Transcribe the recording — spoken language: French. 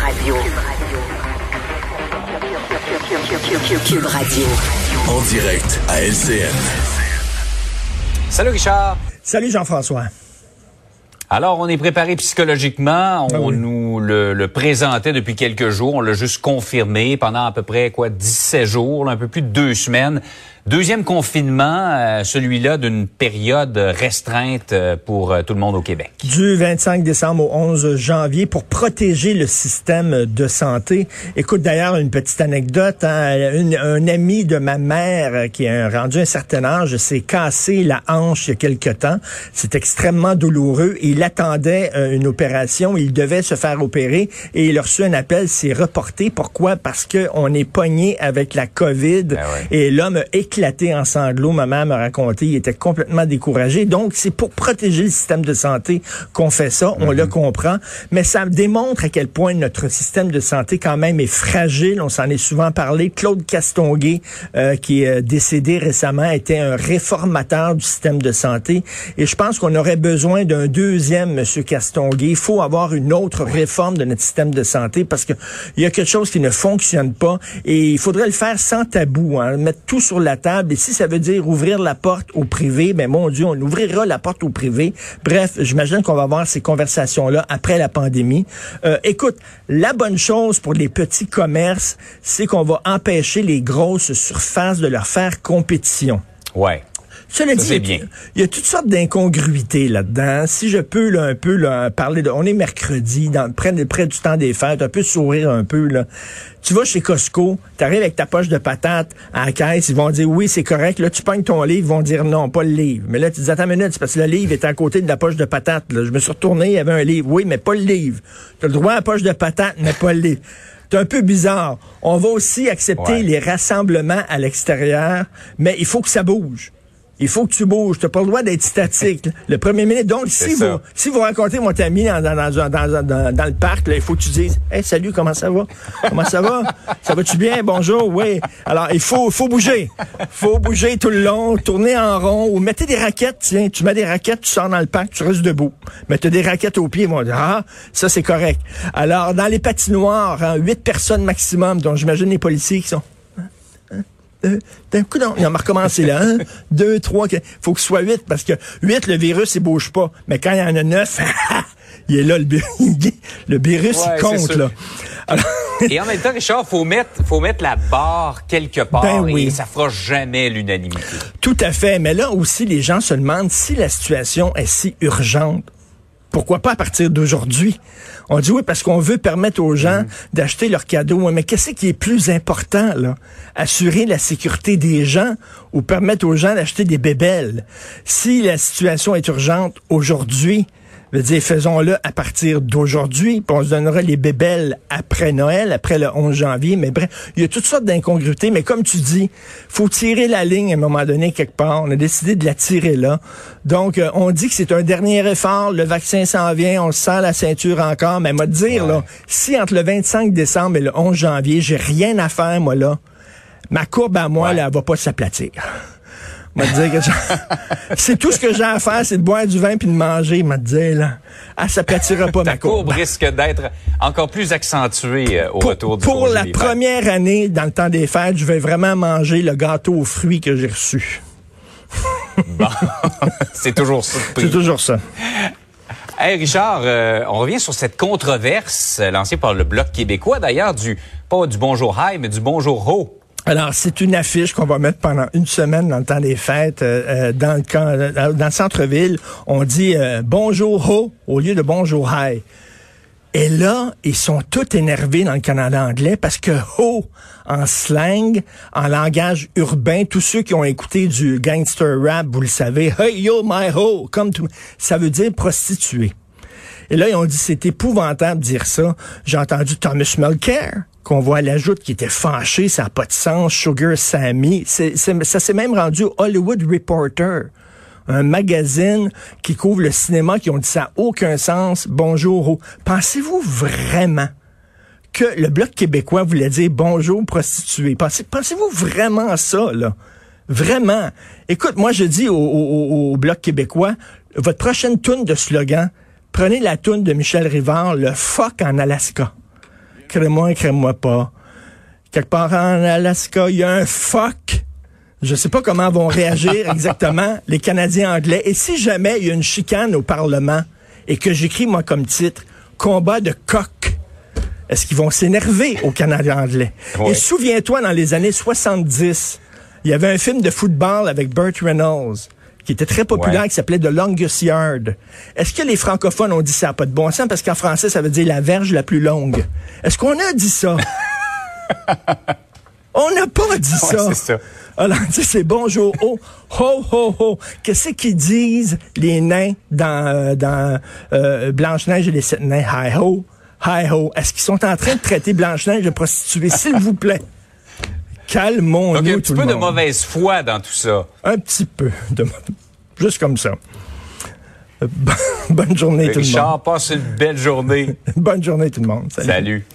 Radio. Cube Radio. En direct à LCN. Salut Richard. Salut Jean-François. Alors, on est préparé psychologiquement. On Ah oui. nous le, le présentait depuis quelques jours. On l'a juste confirmé pendant à peu près quoi 17 jours, là, un peu plus de deux semaines. Deuxième confinement, euh, celui-là d'une période restreinte euh, pour euh, tout le monde au Québec. Du 25 décembre au 11 janvier pour protéger le système de santé. Écoute d'ailleurs une petite anecdote. hein, une- un ami de ma mère qui a rendu un certain âge s'est cassé la hanche il y a quelque temps. C'est extrêmement douloureux. Il attendait euh, une opération. Il devait se faire opérer et il a reçu un appel. C'est reporté. Pourquoi? Parce que on est pogné avec la COVID. Ben ouais. Et l'homme éclaté en sanglots. Ma mère m'a raconté, il était complètement découragé. Donc, c'est pour protéger le système de santé qu'on fait ça. On le comprend. Mais ça démontre à quel point notre système de santé, quand même, est fragile. On s'en est souvent parlé. Claude Castonguay, euh, qui est euh, décédé récemment, était un réformateur du système de santé. Et je pense qu'on aurait besoin d'un deuxième Monsieur Castonguay. Il faut avoir une autre réforme de notre système de santé parce que il y a quelque chose qui ne fonctionne pas et il faudrait le faire sans tabou, hein, mettre tout sur la table. Et si ça veut dire ouvrir la porte au privé, ben mon Dieu, on ouvrira la porte au privé. Bref, j'imagine qu'on va avoir ces conversations-là après la pandémie. Euh, écoute, la bonne chose pour les petits commerces, c'est qu'on va empêcher les grosses surfaces de leur faire compétition. Ouais. Cela dit, c'est il y a- bien. il y a toutes sortes d'incongruités là-dedans. Si je peux là, un peu là, parler de... On est mercredi, dans, près, du temps des fêtes, un peu sourire un peu. Là. Tu vas chez Costco, tu arrives avec ta poche de patates à la caisse, ils vont dire oui, c'est correct. Là, tu pognes ton livre, ils vont dire non, pas le livre. Mais là, tu dis attends une minute, c'est parce que le livre est à côté de la poche de patates. Là. Je me suis retourné, il y avait un livre. Oui, mais pas le livre. Tu as le droit à la poche de patates, mais pas le livre. C'est un peu bizarre. On va aussi accepter Ouais. les rassemblements à l'extérieur, mais il faut que ça bouge. Il faut que tu bouges. Tu n'as pas le droit d'être statique. Le premier ministre. Donc, si ça. vous, si vous rencontrez mon ami dans, dans, dans, dans, dans- dans le parc, là, il faut que tu dises Hey, salut, comment ça va? Comment ça va? Ça va-tu bien? Bonjour, oui. Alors, il faut, faut bouger. faut bouger tout le long, tourner en rond ou mettez des raquettes. Tiens, tu mets des raquettes, tu sors dans le parc, tu restes debout. Mettez des raquettes aux pieds, ils vont dire Ah, ça c'est correct. Alors, dans les patinoires, hein, huit personnes maximum, dont j'imagine les policiers qui sont euh, d'un coup, non, on va recommencer là. Un, deux, trois, quatre. faut que ce soit huit, parce que huit, le virus, il bouge pas. Mais quand il y en a neuf, il est là, le, le virus, Ouais, il compte, là. Alors, Et en même temps, Richard, faut mettre, faut mettre la barre quelque part Ben oui. et ça fera jamais l'unanimité. Tout à fait. Mais là aussi, les gens se demandent si la situation est si urgente. Pourquoi pas à partir d'aujourd'hui? On dit oui parce qu'on veut permettre aux gens d'acheter leurs cadeaux. Mais qu'est-ce qui est plus important, là? Assurer la sécurité des gens ou permettre aux gens d'acheter des bébelles? Si la situation est urgente aujourd'hui, je veux dire, faisons-le à partir d'aujourd'hui, puis on se donnera les bébelles après Noël, après le 11 janvier. Mais bref, il y a toutes sortes d'incongruités. Mais comme tu dis, faut tirer la ligne à un moment donné quelque part. On a décidé de la tirer là. Donc, euh, on dit que c'est un dernier effort. Le vaccin s'en vient. On se sent la ceinture encore. Mais moi, dire, là, si entre le 25 décembre et le 11 janvier, j'ai rien à faire, moi, là, ma courbe à moi, Ouais. là, elle va pas s'aplatir. M'a dire que c'est tout ce que j'ai à faire, c'est de boire du vin puis de manger, m'a dit là. Ah, ça platira pas Ta ma courbe. courbe risque d'être encore plus accentuée euh, au Pour, retour du pour la fêtes. première année, dans le temps des fêtes, je vais vraiment manger le gâteau aux fruits que j'ai reçu. Bon. c'est toujours ça. C'est toujours ça. Hey Richard, euh, on revient sur cette controverse euh, lancée par le Bloc québécois, d'ailleurs, du pas du bonjour high, mais du bonjour ho. Alors, c'est une affiche qu'on va mettre pendant une semaine dans le temps des fêtes euh, euh, dans le camp, euh, dans le centre-ville. On dit bonjour ho au lieu de bonjour hi. Et là, ils sont tous énervés dans le Canada anglais parce que ho, en slang, en langage urbain, tous ceux qui ont écouté du gangster rap, vous le savez, hey yo my ho, comme ça veut dire prostituée. Et là, ils ont dit, c'est épouvantable de dire ça. J'ai entendu Thomas Mulcair, qu'on voit à la joute, qui était fâché, ça n'a pas de sens, Sugar Sammy. Ça s'est même rendu Hollywood Reporter, un magazine qui couvre le cinéma, qui ont dit ça n'a aucun sens. Bonjour. Pensez-vous vraiment que le Bloc québécois voulait dire bonjour prostituée? Pensez- Pensez-vous vraiment ça, là? Vraiment. Écoute, moi, je dis au Bloc québécois, votre prochaine toune de slogan, prenez la toune de Michel Rivard, le fuck en Alaska. Crée-moi, crée-moi pas. Quelque part en Alaska, il y a un fuck. Je sais pas comment vont réagir exactement les Canadiens anglais. Et si jamais il y a une chicane au Parlement et que j'écris moi comme titre combat de coq, est-ce qu'ils vont s'énerver au Canada anglais? Ouais. Et souviens-toi, dans les années 70, il y avait un film de football avec Burt Reynolds qui était très populaire, Ouais. qui s'appelait The Longest Yard. Est-ce que les francophones ont dit ça pas de bon sens? Parce qu'en français, ça veut dire la verge la plus longue. Est-ce qu'on a dit ça? On n'a pas dit Ouais, ça. c'est ça. Alors, tu sais, c'est bonjour, oh, ho, ho, ho. Qu'est-ce qu'ils disent, les nains, dans, euh, dans euh, Blanche-Neige et les sept nains? Hi ho, hi ho. Est-ce qu'ils sont en train de traiter Blanche-Neige de prostituée? S'il vous plaît? Calmons-nous, Donc, il y a un petit peu de mauvaise foi dans tout ça. Un petit peu. De... Juste comme ça. Euh, Bonne journée, tout le monde. Richard, passe une belle journée. Bonne journée, tout le monde. Salut. Salut.